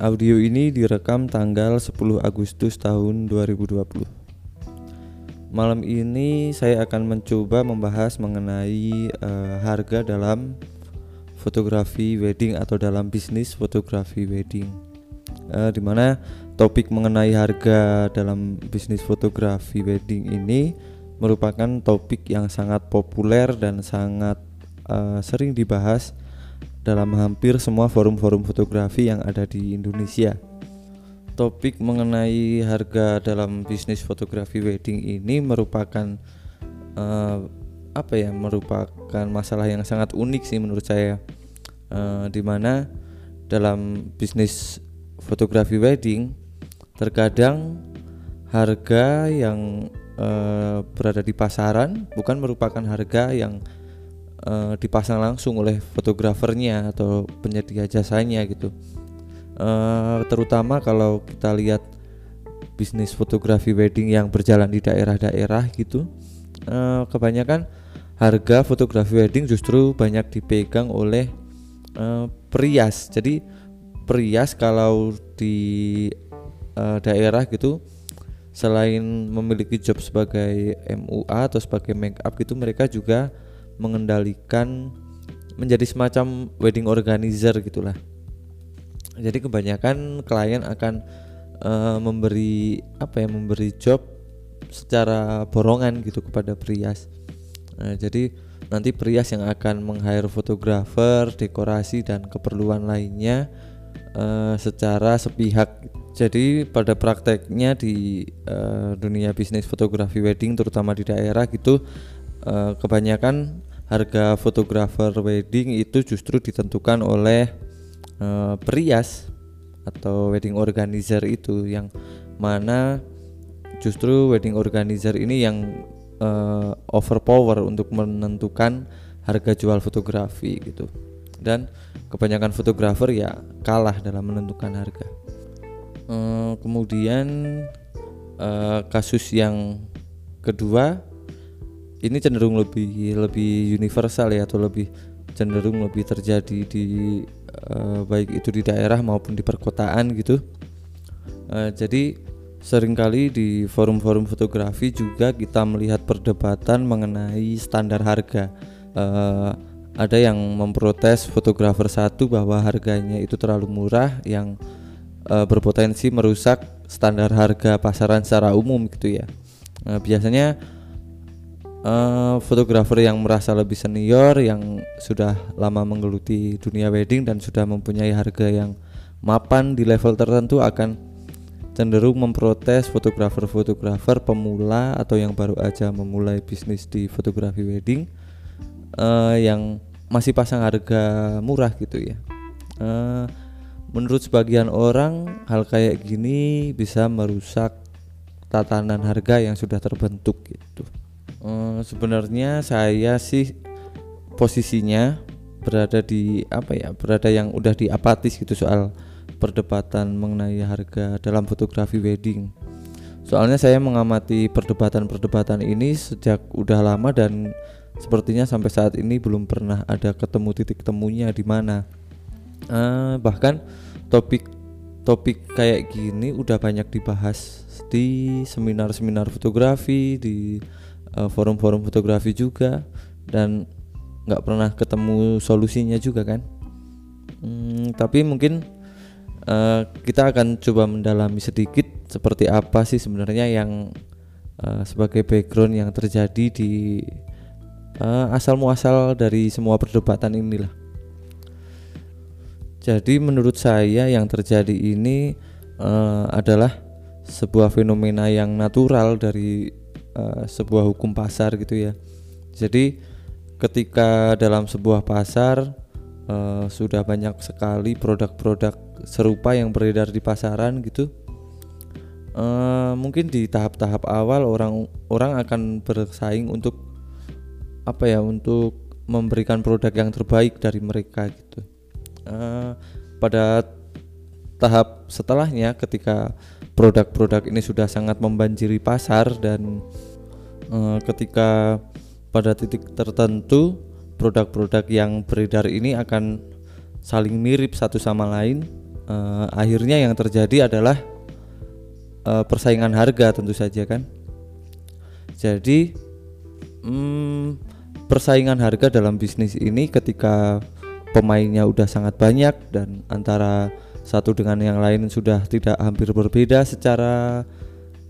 Audio ini direkam tanggal 10 Agustus tahun 2020. Malam ini saya akan mencoba membahas mengenai uh, harga dalam fotografi wedding atau dalam bisnis fotografi wedding. Uh, di mana topik mengenai harga dalam bisnis fotografi wedding ini merupakan topik yang sangat populer dan sangat uh, sering dibahas dalam hampir semua forum-forum fotografi yang ada di Indonesia. Topik mengenai harga dalam bisnis fotografi wedding ini merupakan uh, apa ya? Merupakan masalah yang sangat unik sih menurut saya. Uh, di mana dalam bisnis fotografi wedding terkadang harga yang uh, berada di pasaran bukan merupakan harga yang uh, dipasang langsung oleh fotografernya atau penyedia jasanya gitu. Uh, terutama kalau kita lihat bisnis fotografi wedding yang berjalan di daerah-daerah gitu, uh, kebanyakan harga fotografi wedding justru banyak dipegang oleh uh, perias. Jadi perias kalau di uh, daerah gitu selain memiliki job sebagai MUA atau sebagai make up gitu mereka juga mengendalikan menjadi semacam wedding organizer gitulah. Jadi kebanyakan klien akan uh, memberi apa ya memberi job secara borongan gitu kepada Prias. Nah, jadi nanti Prias yang akan meng-hire fotografer, dekorasi dan keperluan lainnya uh, secara sepihak. Jadi pada prakteknya di uh, dunia bisnis fotografi wedding terutama di daerah gitu uh, kebanyakan harga fotografer wedding itu justru ditentukan oleh uh, perias atau wedding organizer itu yang mana justru wedding organizer ini yang uh, overpower untuk menentukan harga jual fotografi gitu. Dan kebanyakan fotografer ya kalah dalam menentukan harga. Uh, kemudian uh, kasus yang kedua ini cenderung lebih lebih universal ya atau lebih cenderung lebih terjadi di uh, baik itu di daerah maupun di perkotaan gitu. Uh, jadi sering kali di forum-forum fotografi juga kita melihat perdebatan mengenai standar harga. Uh, ada yang memprotes fotografer satu bahwa harganya itu terlalu murah yang uh, berpotensi merusak standar harga pasaran secara umum gitu ya. Uh, biasanya uh, fotografer yang merasa lebih senior yang sudah lama menggeluti dunia wedding dan sudah mempunyai harga yang mapan di level tertentu akan cenderung memprotes fotografer-fotografer pemula atau yang baru aja memulai bisnis di fotografi wedding uh, yang masih pasang harga murah gitu ya. Uh, menurut sebagian orang hal kayak gini bisa merusak tatanan harga yang sudah terbentuk gitu. Uh, sebenarnya saya sih posisinya berada di apa ya berada yang udah di apatis gitu soal perdebatan mengenai harga dalam fotografi wedding. Soalnya saya mengamati perdebatan-perdebatan ini sejak udah lama dan sepertinya sampai saat ini belum pernah ada ketemu titik temunya di mana. Uh, bahkan topik topik kayak gini udah banyak dibahas di seminar-seminar fotografi di Eh, forum-forum fotografi juga dan nggak pernah ketemu solusinya juga kan. Hmm, tapi mungkin uh, kita akan coba mendalami sedikit seperti apa sih sebenarnya yang uh, sebagai background yang terjadi di uh, asal muasal dari semua perdebatan inilah. Jadi menurut saya yang terjadi ini uh, adalah sebuah fenomena yang natural dari uh, sebuah hukum pasar gitu ya. Jadi ketika dalam sebuah pasar uh, sudah banyak sekali produk-produk serupa yang beredar di pasaran gitu. Uh, mungkin di tahap-tahap awal orang orang akan bersaing untuk apa ya untuk memberikan produk yang terbaik dari mereka gitu. Uh, pada tahap setelahnya ketika produk-produk ini sudah sangat membanjiri pasar dan uh, ketika pada titik tertentu produk-produk yang beredar ini akan saling mirip satu sama lain. Uh, akhirnya yang terjadi adalah uh, persaingan harga tentu saja kan. Jadi hmm, persaingan harga dalam bisnis ini ketika pemainnya udah sangat banyak dan antara satu dengan yang lain sudah tidak hampir berbeda secara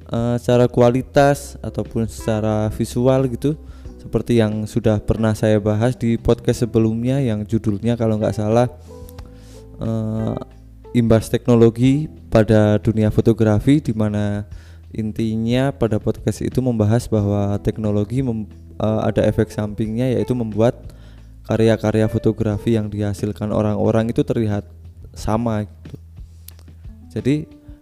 uh, secara kualitas ataupun secara visual gitu. Seperti yang sudah pernah saya bahas di podcast sebelumnya yang judulnya kalau nggak salah uh, imbas teknologi pada dunia fotografi di mana intinya pada podcast itu membahas bahwa teknologi uh, ada efek sampingnya yaitu membuat karya-karya fotografi yang dihasilkan orang-orang itu terlihat sama gitu. Jadi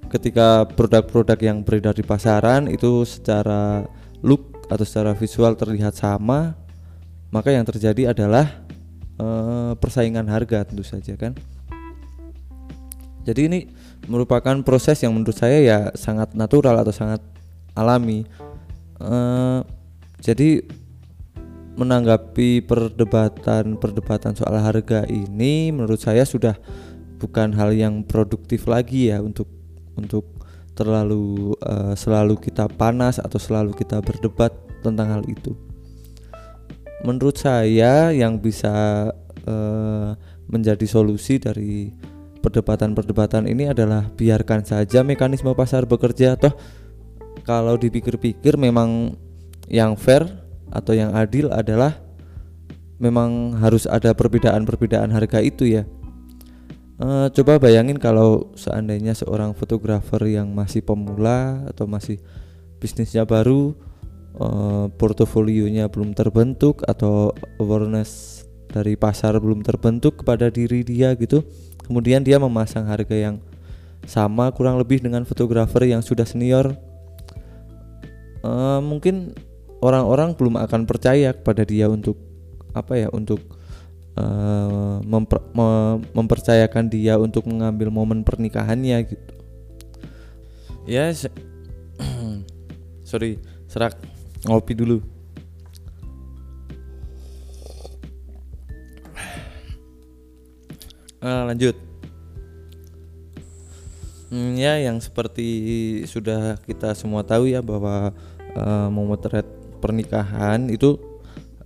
ketika produk-produk yang beredar di pasaran itu secara look atau secara visual terlihat sama, maka yang terjadi adalah uh, persaingan harga tentu saja kan. Jadi ini merupakan proses yang menurut saya ya sangat natural atau sangat alami. Uh, jadi menanggapi perdebatan-perdebatan soal harga ini menurut saya sudah bukan hal yang produktif lagi ya untuk untuk terlalu uh, selalu kita panas atau selalu kita berdebat tentang hal itu. Menurut saya yang bisa uh, menjadi solusi dari perdebatan-perdebatan ini adalah biarkan saja mekanisme pasar bekerja toh kalau dipikir-pikir memang yang fair atau yang adil adalah memang harus ada perbedaan-perbedaan harga itu ya Uh, coba bayangin kalau seandainya seorang fotografer yang masih pemula atau masih bisnisnya baru, uh, portofolionya belum terbentuk atau awareness dari pasar belum terbentuk kepada diri dia gitu. Kemudian dia memasang harga yang sama kurang lebih dengan fotografer yang sudah senior. Uh, mungkin orang-orang belum akan percaya kepada dia untuk apa ya untuk uh, memper, mem mempercayakan dia untuk mengambil momen pernikahannya gitu. Ya se sorry serak ngopi dulu. Uh, lanjut. Hmm, ya yang seperti sudah kita semua tahu ya bahwa uh, memotret pernikahan itu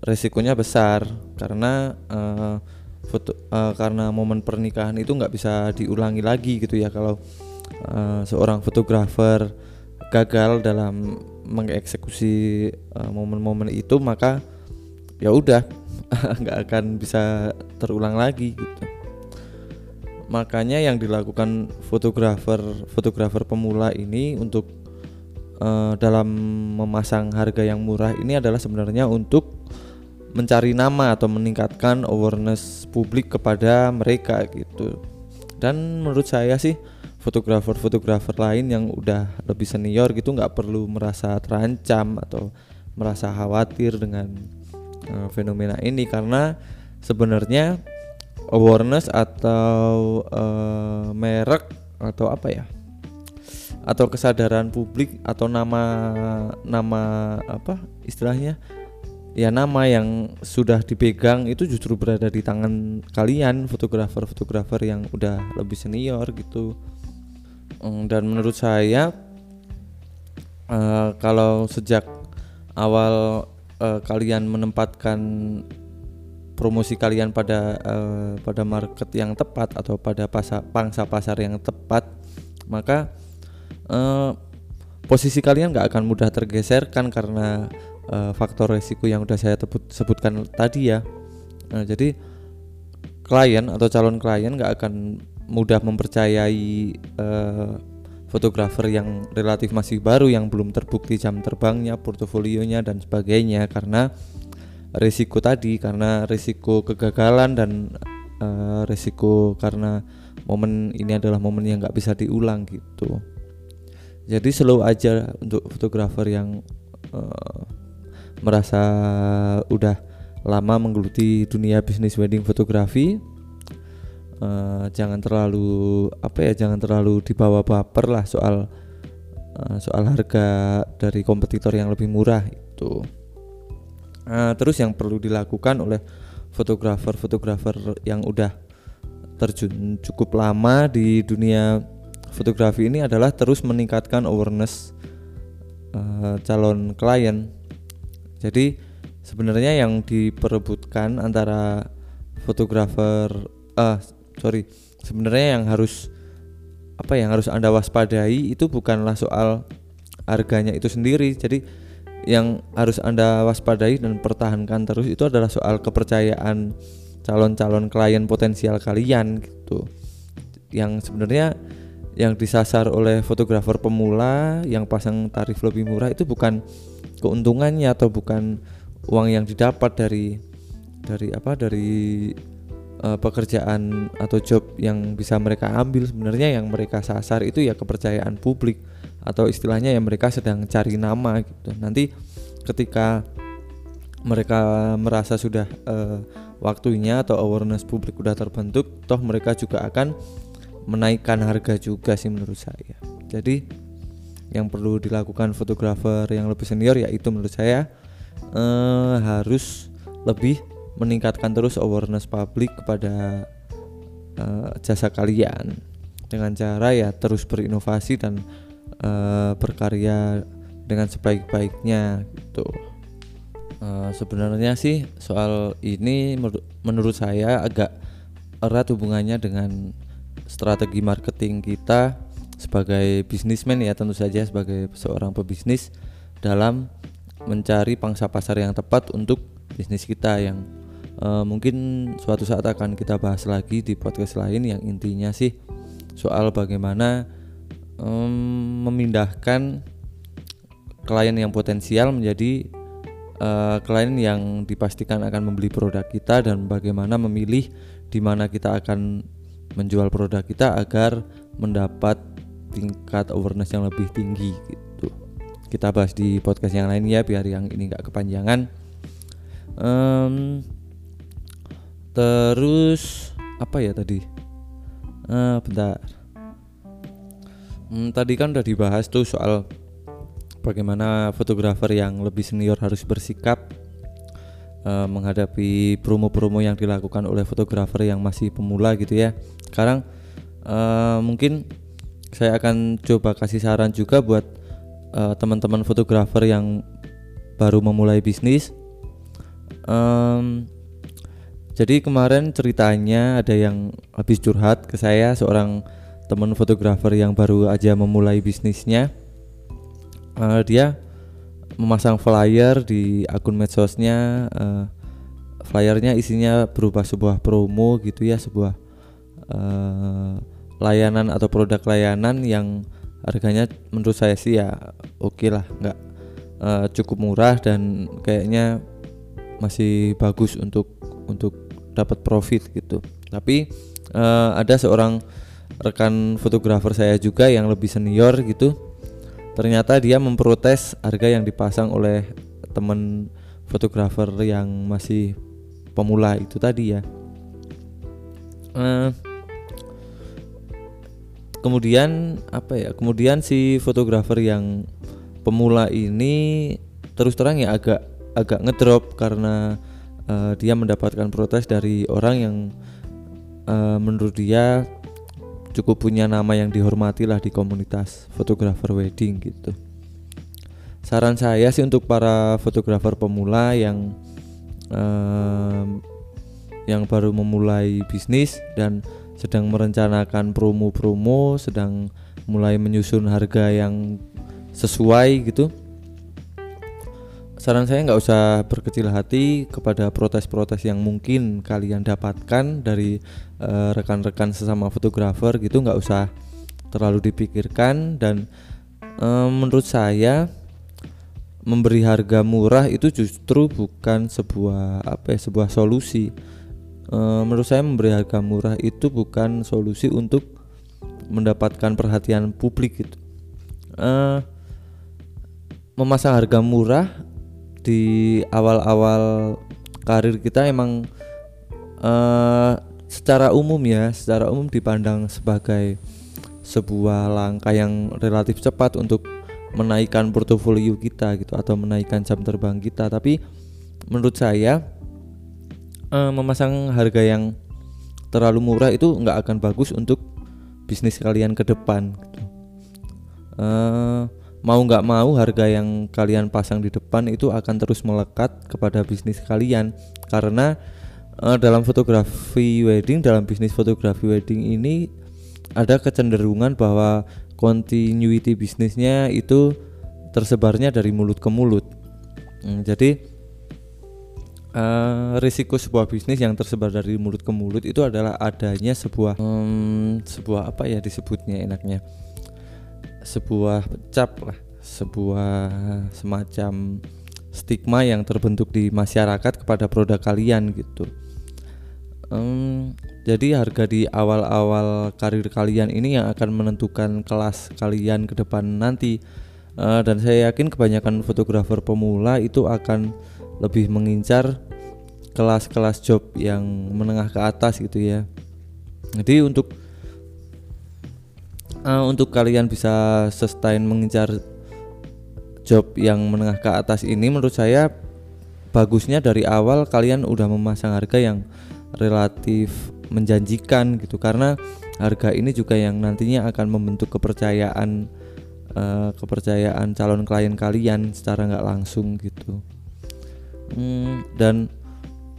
resikonya besar karena uh, foto uh, karena momen pernikahan itu nggak bisa diulangi lagi gitu ya kalau uh, seorang fotografer gagal dalam mengeksekusi momen-momen uh, itu maka ya udah nggak akan bisa terulang lagi gitu. Makanya yang dilakukan fotografer fotografer pemula ini untuk uh, dalam memasang harga yang murah ini adalah sebenarnya untuk mencari nama atau meningkatkan awareness publik kepada mereka gitu. Dan menurut saya sih fotografer-fotografer lain yang udah lebih senior gitu nggak perlu merasa terancam atau merasa khawatir dengan uh, fenomena ini. Karena sebenarnya awareness atau uh, merek atau apa ya atau kesadaran publik atau nama nama apa istilahnya ya nama yang sudah dipegang itu justru berada di tangan kalian fotografer-fotografer yang udah lebih senior gitu. Mm, dan menurut saya uh, kalau sejak awal uh, kalian menempatkan promosi kalian pada uh, pada market yang tepat atau pada pasar pangsa pasar yang tepat maka posisi kalian nggak akan mudah tergeserkan karena uh, faktor resiko yang udah saya tebut, sebutkan tadi ya. Nah, jadi klien atau calon klien nggak akan mudah mempercayai uh, fotografer yang relatif masih baru yang belum terbukti jam terbangnya, portofolionya dan sebagainya karena risiko tadi karena risiko kegagalan dan uh, risiko karena momen ini adalah momen yang nggak bisa diulang gitu. Jadi slow aja untuk fotografer yang uh, merasa udah lama menggeluti dunia bisnis wedding fotografi uh, jangan terlalu apa ya jangan terlalu dibawa baper lah soal uh, soal harga dari kompetitor yang lebih murah itu uh, terus yang perlu dilakukan oleh fotografer-fotografer yang udah terjun cukup lama di dunia fotografi ini adalah terus meningkatkan awareness uh, calon klien. Jadi sebenarnya yang diperebutkan antara fotografer ah uh, sorry sebenarnya yang harus apa yang harus anda waspadai itu bukanlah soal harganya itu sendiri. Jadi yang harus anda waspadai dan pertahankan terus itu adalah soal kepercayaan calon-calon klien potensial kalian gitu. Yang sebenarnya yang disasar oleh fotografer pemula yang pasang tarif lebih murah itu bukan keuntungannya atau bukan uang yang didapat dari dari apa dari uh, pekerjaan atau job yang bisa mereka ambil. Sebenarnya yang mereka sasar itu ya kepercayaan publik atau istilahnya yang mereka sedang cari nama gitu. Nanti ketika mereka merasa sudah uh, waktunya atau awareness publik sudah terbentuk toh mereka juga akan menaikkan harga juga sih menurut saya. Jadi yang perlu dilakukan fotografer yang lebih senior yaitu menurut saya uh, harus lebih meningkatkan terus awareness publik kepada uh, jasa kalian dengan cara ya terus berinovasi dan uh, berkarya dengan sebaik-baiknya gitu. Uh, sebenarnya sih soal ini menurut saya agak erat hubungannya dengan strategi marketing kita sebagai bisnismen ya tentu saja sebagai seorang pebisnis dalam mencari pangsa pasar yang tepat untuk bisnis kita yang uh, mungkin suatu saat akan kita bahas lagi di podcast lain yang intinya sih soal bagaimana um, memindahkan klien yang potensial menjadi uh, klien yang dipastikan akan membeli produk kita dan bagaimana memilih di mana kita akan menjual produk kita agar mendapat tingkat awareness yang lebih tinggi gitu. Kita bahas di podcast yang lain ya biar yang ini nggak kepanjangan. Um, terus apa ya tadi uh, bentar hmm, tadi kan udah dibahas tuh soal bagaimana fotografer yang lebih senior harus bersikap uh, menghadapi promo-promo yang dilakukan oleh fotografer yang masih pemula gitu ya sekarang uh, mungkin saya akan coba kasih saran juga buat uh, teman-teman fotografer yang baru memulai bisnis um, jadi kemarin ceritanya ada yang habis curhat ke saya seorang teman fotografer yang baru aja memulai bisnisnya. Uh, dia memasang flyer di akun medsosnya. Uh, flyernya isinya berupa sebuah promo gitu ya, sebuah uh, layanan atau produk layanan yang harganya menurut saya sih ya oke okay lah, nggak uh, cukup murah dan kayaknya masih bagus untuk untuk dapat profit gitu. Tapi uh, ada seorang rekan fotografer saya juga yang lebih senior gitu. Ternyata dia memprotes harga yang dipasang oleh teman fotografer yang masih pemula itu tadi ya. Uh, kemudian apa ya kemudian si fotografer yang pemula ini terus terang ya agak agak ngedrop karena uh, dia mendapatkan protes dari orang yang uh, menurut dia cukup punya nama yang dihormati lah di komunitas fotografer wedding gitu. Saran saya sih untuk para fotografer pemula yang uh, yang baru memulai bisnis dan sedang merencanakan promo-promo, sedang mulai menyusun harga yang sesuai gitu. Saran saya nggak usah berkecil hati kepada protes-protes yang mungkin kalian dapatkan dari eh, rekan-rekan uh, sesama fotografer gitu nggak usah terlalu dipikirkan. Dan uh, menurut saya memberi harga murah itu justru bukan sebuah apa ya sebuah solusi uh, menurut saya memberi harga murah itu bukan solusi untuk mendapatkan perhatian publik gitu uh, memasang harga murah di awal-awal karir kita emang uh, secara umum ya, secara umum dipandang sebagai sebuah langkah yang relatif cepat untuk menaikkan portofolio kita gitu atau menaikkan jam terbang kita. Tapi menurut saya uh, memasang harga yang terlalu murah itu nggak akan bagus untuk bisnis kalian ke depan gitu. uh, mau nggak mau harga yang kalian pasang di depan itu akan terus melekat kepada bisnis kalian karena uh, dalam fotografi wedding dalam bisnis fotografi wedding ini ada kecenderungan bahwa continuity bisnisnya itu tersebarnya dari mulut ke mulut hmm, jadi uh, risiko sebuah bisnis yang tersebar dari mulut ke mulut itu adalah adanya sebuah um, sebuah apa ya disebutnya enaknya? Sebuah cap lah sebuah semacam stigma yang terbentuk di masyarakat kepada produk kalian gitu. Um, jadi harga di awal-awal karir kalian ini yang akan menentukan kelas kalian ke depan nanti. Uh, dan saya yakin kebanyakan fotografer pemula itu akan lebih mengincar kelas-kelas job yang menengah ke atas gitu ya. Jadi untuk uh, untuk kalian bisa sustain mengincar job yang menengah ke atas ini menurut saya bagusnya dari awal kalian udah memasang harga yang relatif menjanjikan gitu. Karena harga ini juga yang nantinya akan membentuk kepercayaan uh, kepercayaan calon klien kalian secara nggak langsung gitu hmm, dan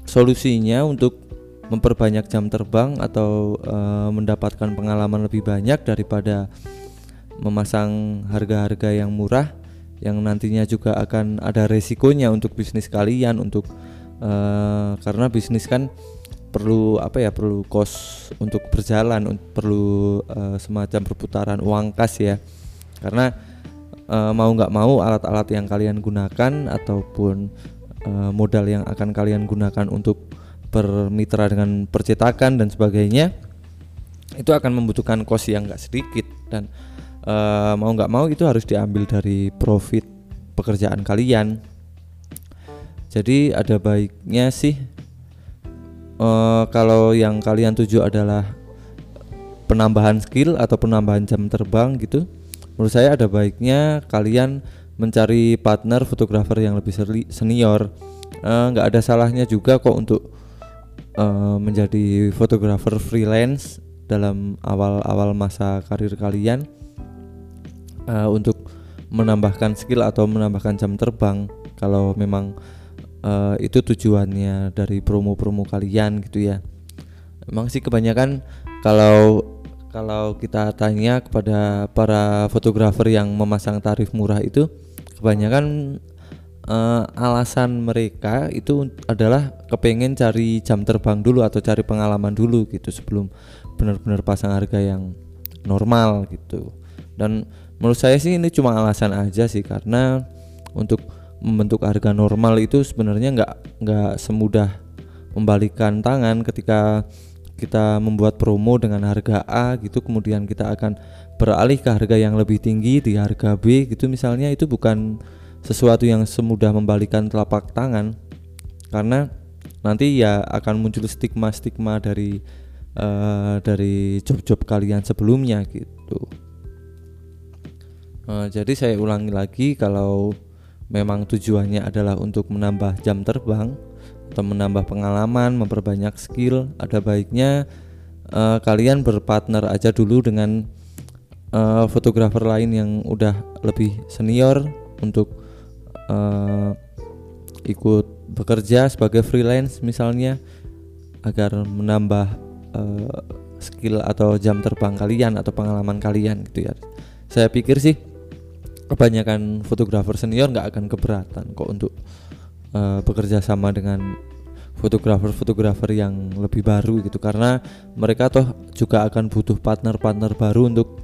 solusinya untuk memperbanyak jam terbang atau uh, mendapatkan pengalaman lebih banyak daripada memasang harga-harga yang murah yang nantinya juga akan ada resikonya untuk bisnis kalian untuk uh, karena bisnis kan perlu apa ya perlu kos untuk berjalan perlu uh, semacam perputaran uang kas ya. Karena uh, mau nggak mau alat-alat yang kalian gunakan ataupun uh, modal yang akan kalian gunakan untuk bermitra dengan percetakan dan sebagainya itu akan membutuhkan kos yang nggak sedikit dan uh, mau nggak mau itu harus diambil dari profit pekerjaan kalian. Jadi ada baiknya sih uh, kalau yang kalian tuju adalah penambahan skill atau penambahan jam terbang gitu menurut saya ada baiknya kalian mencari partner fotografer yang lebih senior. Eh, nggak uh, ada salahnya juga kok untuk uh, menjadi fotografer freelance dalam awal-awal masa karir kalian. Uh, untuk menambahkan skill atau menambahkan jam terbang. Kalau memang uh, itu tujuannya dari promo-promo kalian gitu ya. Emang sih kebanyakan kalau kalau kita tanya kepada para fotografer yang memasang tarif murah itu kebanyakan uh, alasan mereka itu adalah kepengen cari jam terbang dulu atau cari pengalaman dulu gitu sebelum benar-benar pasang harga yang normal gitu. Dan menurut saya sih ini cuma alasan aja sih karena untuk membentuk harga normal itu sebenarnya nggak nggak semudah membalikan tangan ketika kita membuat promo dengan harga A gitu kemudian kita akan beralih ke harga yang lebih tinggi di harga B gitu misalnya itu bukan sesuatu yang semudah membalikan telapak tangan karena nanti ya akan muncul stigma-stigma dari uh, dari job-job kalian sebelumnya gitu. Uh, jadi saya ulangi lagi kalau memang tujuannya adalah untuk menambah jam terbang atau menambah pengalaman, memperbanyak skill, ada baiknya uh, kalian berpartner aja dulu dengan uh, fotografer lain yang udah lebih senior untuk uh, ikut bekerja sebagai freelance misalnya agar menambah uh, skill atau jam terbang kalian atau pengalaman kalian gitu ya. Saya pikir sih kebanyakan fotografer senior nggak akan keberatan kok untuk uh, bekerja sama dengan fotografer-fotografer yang lebih baru gitu karena mereka toh juga akan butuh partner-partner baru untuk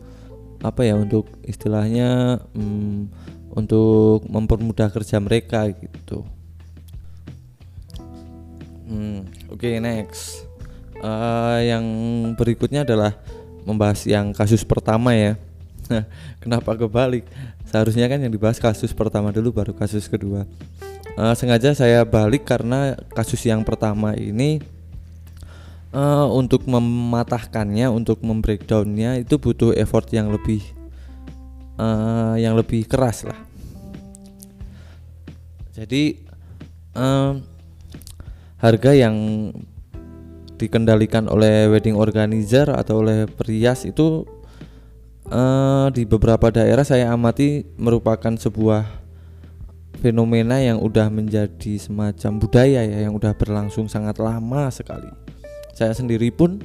apa ya untuk istilahnya hmm, untuk mempermudah kerja mereka gitu. Hmm, Oke okay, next, uh, yang berikutnya adalah membahas yang kasus pertama ya. Kenapa kebalik? Seharusnya kan yang dibahas kasus pertama dulu baru kasus kedua. Uh, sengaja saya balik karena kasus yang pertama ini uh, untuk mematahkannya, untuk membreakdownnya itu butuh effort yang lebih uh, yang lebih keras lah. Jadi um, harga yang dikendalikan oleh wedding organizer atau oleh perias itu uh, di beberapa daerah saya amati merupakan sebuah fenomena yang udah menjadi semacam budaya ya yang udah berlangsung sangat lama sekali. Saya sendiri pun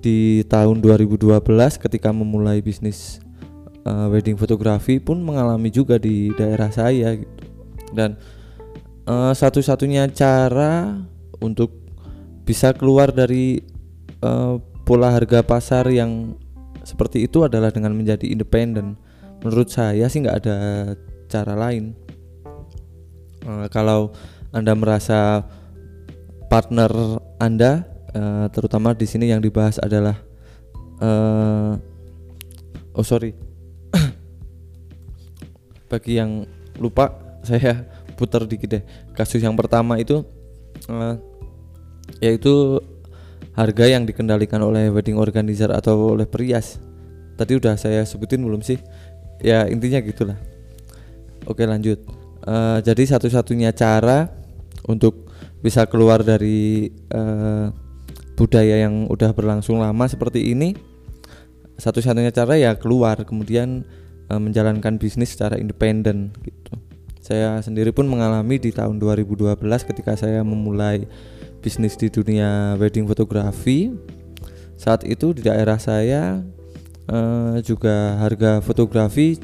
di tahun 2012 ketika memulai bisnis uh, wedding fotografi pun mengalami juga di daerah saya gitu. Dan uh, satu-satunya cara untuk bisa keluar dari uh, pola harga pasar yang seperti itu adalah dengan menjadi independen. Menurut saya sih nggak ada cara lain. Uh, kalau anda merasa partner anda, uh, terutama di sini yang dibahas adalah, uh, oh sorry, bagi yang lupa saya putar dikit deh. Kasus yang pertama itu uh, yaitu harga yang dikendalikan oleh wedding organizer atau oleh perias. Tadi udah saya sebutin belum sih? Ya intinya gitulah. Oke lanjut uh, jadi satu-satunya cara untuk bisa keluar dari uh, budaya yang udah berlangsung lama seperti ini satu-satunya cara ya keluar kemudian uh, menjalankan bisnis secara independen gitu. Saya sendiri pun mengalami di tahun 2012 ketika saya memulai bisnis di dunia wedding fotografi. Saat itu di daerah saya uh, juga harga fotografi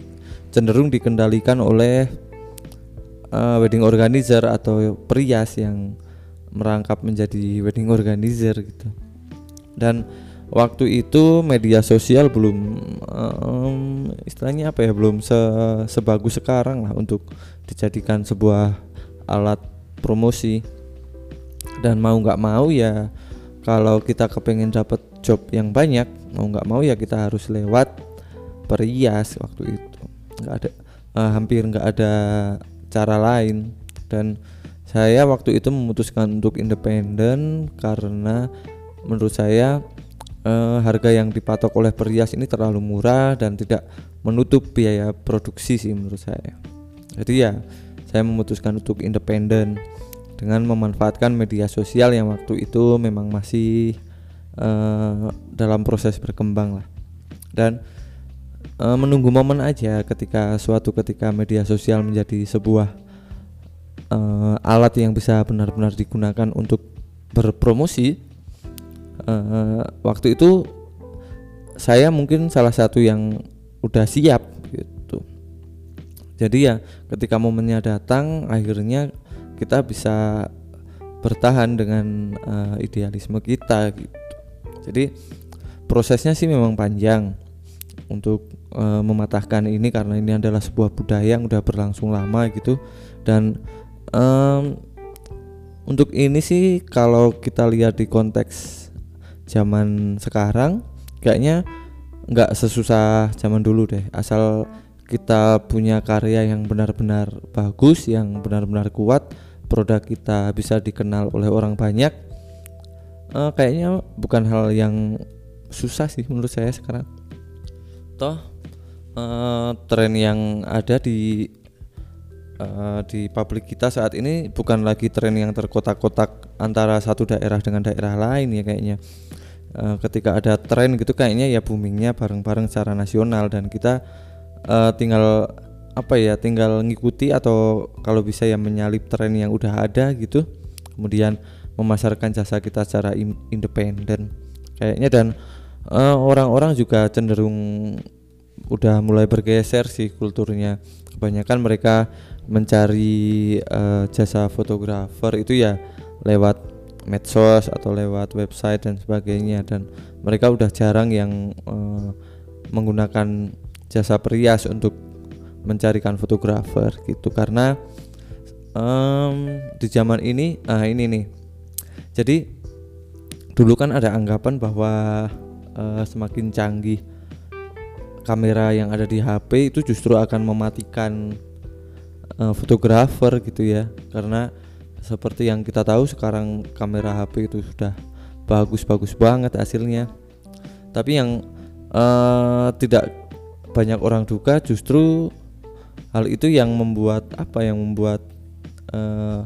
cenderung dikendalikan oleh uh, wedding organizer atau perias yang merangkap menjadi wedding organizer gitu. Dan waktu itu media sosial belum um, istilahnya apa ya belum se sebagus sekarang lah untuk dijadikan sebuah alat promosi. Dan mau nggak mau ya kalau kita kepengen dapat job yang banyak mau nggak mau ya kita harus lewat perias waktu itu. Nggak ada uh, hampir nggak ada cara lain. Dan saya waktu itu memutuskan untuk independen karena menurut saya uh, harga yang dipatok oleh perias ini terlalu murah dan tidak menutup biaya produksi sih menurut saya. Jadi ya saya memutuskan untuk independen dengan memanfaatkan media sosial yang waktu itu memang masih uh, dalam proses berkembang lah. Dan uh, menunggu momen aja ketika suatu ketika media sosial menjadi sebuah uh, alat yang bisa benar-benar digunakan untuk berpromosi. Uh, waktu itu saya mungkin salah satu yang udah siap gitu. Jadi ya ketika momennya datang akhirnya kita bisa bertahan dengan uh, idealisme kita gitu. Jadi prosesnya sih memang panjang untuk uh, mematahkan ini karena ini adalah sebuah budaya yang udah berlangsung lama gitu. Dan um, untuk ini sih kalau kita lihat di konteks zaman sekarang kayaknya nggak sesusah zaman dulu deh. Asal kita punya karya yang benar-benar bagus yang benar-benar kuat produk kita bisa dikenal oleh orang banyak uh, kayaknya bukan hal yang susah sih menurut saya sekarang toh uh, tren yang ada di uh, di publik kita saat ini bukan lagi tren yang terkotak-kotak antara satu daerah dengan daerah lain ya kayaknya. Uh, ketika ada tren gitu kayaknya ya boomingnya bareng-bareng secara nasional dan kita uh, tinggal apa ya tinggal ngikuti atau kalau bisa ya menyalip tren yang udah ada gitu kemudian memasarkan jasa kita secara independen kayaknya. Dan eh, orang-orang juga cenderung udah mulai bergeser sih kulturnya. Kebanyakan mereka mencari uh, jasa fotografer itu ya lewat medsos atau lewat website dan sebagainya. Dan mereka udah jarang yang uh, menggunakan jasa perias untuk mencarikan fotografer gitu. Karena um, di zaman ini ah ini nih. Jadi dulu kan ada anggapan bahwa uh, semakin canggih kamera yang ada di HP itu justru akan mematikan uh, fotografer gitu ya. Karena seperti yang kita tahu sekarang kamera HP itu sudah bagus-bagus banget hasilnya. Tapi yang uh, tidak banyak orang duga justru hal itu yang membuat apa yang membuat uh,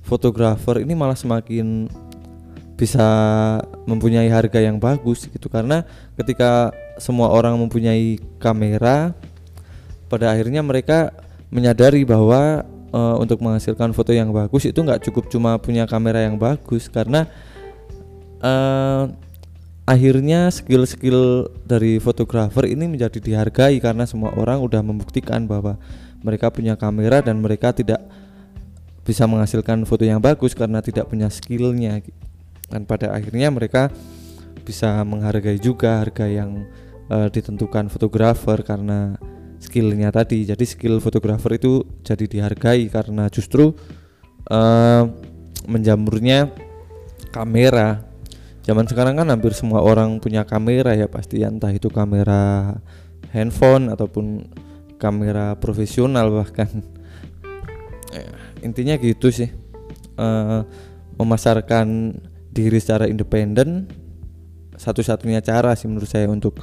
fotografer ini malah semakin bisa mempunyai harga yang bagus gitu. Karena ketika semua orang mempunyai kamera pada akhirnya mereka menyadari bahwa uh, untuk menghasilkan foto yang bagus itu nggak cukup cuma punya kamera yang bagus. Karena uh, akhirnya skill-skill dari fotografer ini menjadi dihargai karena semua orang udah membuktikan bahwa mereka punya kamera dan mereka tidak bisa menghasilkan foto yang bagus karena tidak punya skillnya dan pada akhirnya mereka bisa menghargai juga harga yang uh, ditentukan fotografer karena skillnya tadi. Jadi skill fotografer itu jadi dihargai karena justru uh, menjamurnya kamera. Zaman sekarang kan hampir semua orang punya kamera ya pasti entah itu kamera handphone ataupun kamera profesional bahkan. Ya, intinya gitu sih. Uh, memasarkan diri secara independen satu-satunya cara sih menurut saya untuk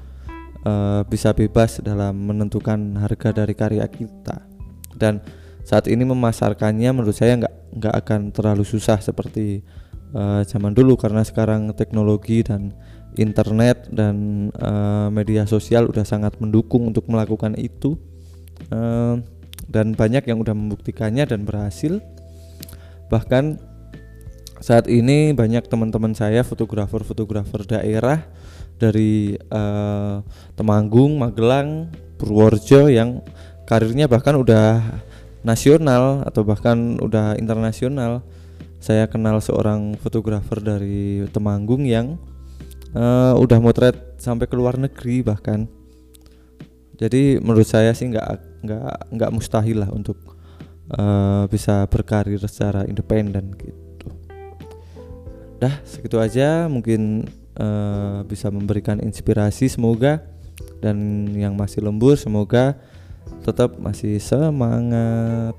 uh, bisa bebas dalam menentukan harga dari karya kita. Dan saat ini memasarkannya menurut saya nggak nggak akan terlalu susah seperti uh, zaman dulu karena sekarang teknologi dan internet dan uh, media sosial udah sangat mendukung untuk melakukan itu. Uh, dan banyak yang udah membuktikannya dan berhasil. Bahkan saat ini banyak teman-teman saya fotografer-fotografer daerah dari uh, Temanggung, Magelang, Purworejo yang karirnya bahkan udah nasional atau bahkan udah internasional. Saya kenal seorang fotografer dari Temanggung yang uh, udah motret sampai ke luar negeri bahkan. Jadi menurut saya sih nggak nggak nggak mustahil lah untuk uh, bisa berkarir secara independen gitu Dah segitu aja mungkin uh, bisa memberikan inspirasi semoga dan yang masih lembur semoga tetap masih semangat.